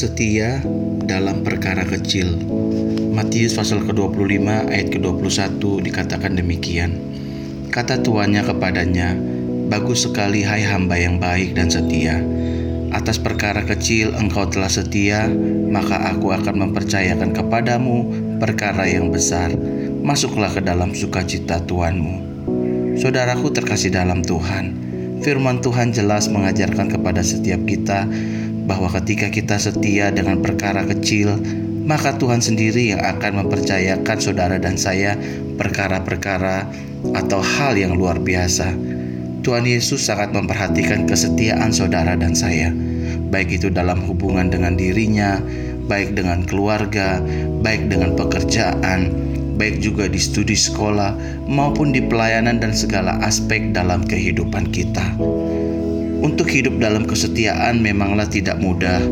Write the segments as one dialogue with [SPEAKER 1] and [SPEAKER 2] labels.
[SPEAKER 1] Setia dalam perkara kecil. Matius pasal ke-25 ayat ke-21 dikatakan demikian. Kata tuannya kepadanya, Bagus sekali hai hamba yang baik dan setia. Atas perkara kecil engkau telah setia, maka aku akan mempercayakan kepadamu perkara yang besar. Masuklah ke dalam sukacita Tuhanmu. Saudaraku terkasih dalam Tuhan, firman Tuhan jelas mengajarkan kepada setiap kita bahwa ketika kita setia dengan perkara kecil, maka Tuhan sendiri yang akan mempercayakan saudara dan saya perkara-perkara atau hal yang luar biasa. Tuhan Yesus sangat memperhatikan kesetiaan saudara dan saya, baik itu dalam hubungan dengan dirinya, baik dengan keluarga, baik dengan pekerjaan, baik juga di studi sekolah, maupun di pelayanan dan segala aspek dalam kehidupan kita. Untuk hidup dalam kesetiaan memanglah tidak mudah,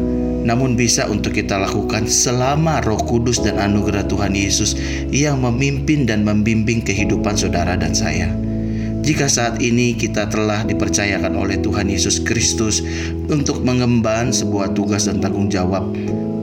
[SPEAKER 1] namun bisa untuk kita lakukan selama Roh Kudus dan anugerah Tuhan Yesus yang memimpin dan membimbing kehidupan saudara dan saya. Jika saat ini kita telah dipercayakan oleh Tuhan Yesus Kristus untuk mengemban sebuah tugas dan tanggung jawab,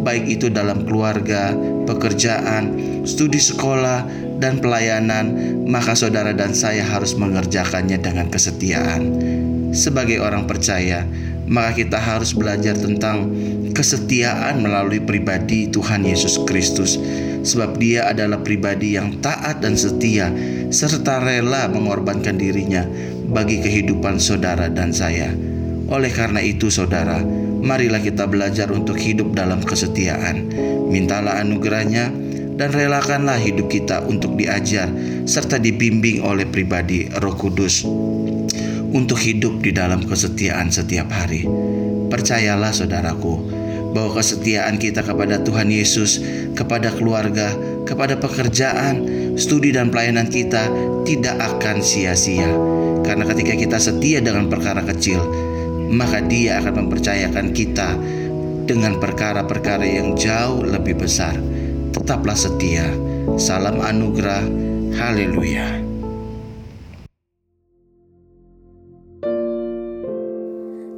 [SPEAKER 1] baik itu dalam keluarga, pekerjaan, studi sekolah, dan pelayanan, maka saudara dan saya harus mengerjakannya dengan kesetiaan sebagai orang percaya, maka kita harus belajar tentang kesetiaan melalui pribadi Tuhan Yesus Kristus, sebab Dia adalah pribadi yang taat dan setia, serta rela mengorbankan dirinya bagi kehidupan saudara dan saya. Oleh karena itu, saudara, marilah kita belajar untuk hidup dalam kesetiaan. Mintalah anugerahnya dan relakanlah hidup kita untuk diajar serta dibimbing oleh pribadi Roh Kudus untuk hidup di dalam kesetiaan setiap hari. Percayalah saudaraku, bahwa kesetiaan kita kepada Tuhan Yesus, kepada keluarga, kepada pekerjaan, studi dan pelayanan kita tidak akan sia-sia. Karena ketika kita setia dengan perkara kecil, maka Dia akan mempercayakan kita dengan perkara-perkara yang jauh lebih besar. Tetaplah setia. Salam anugerah. Haleluya.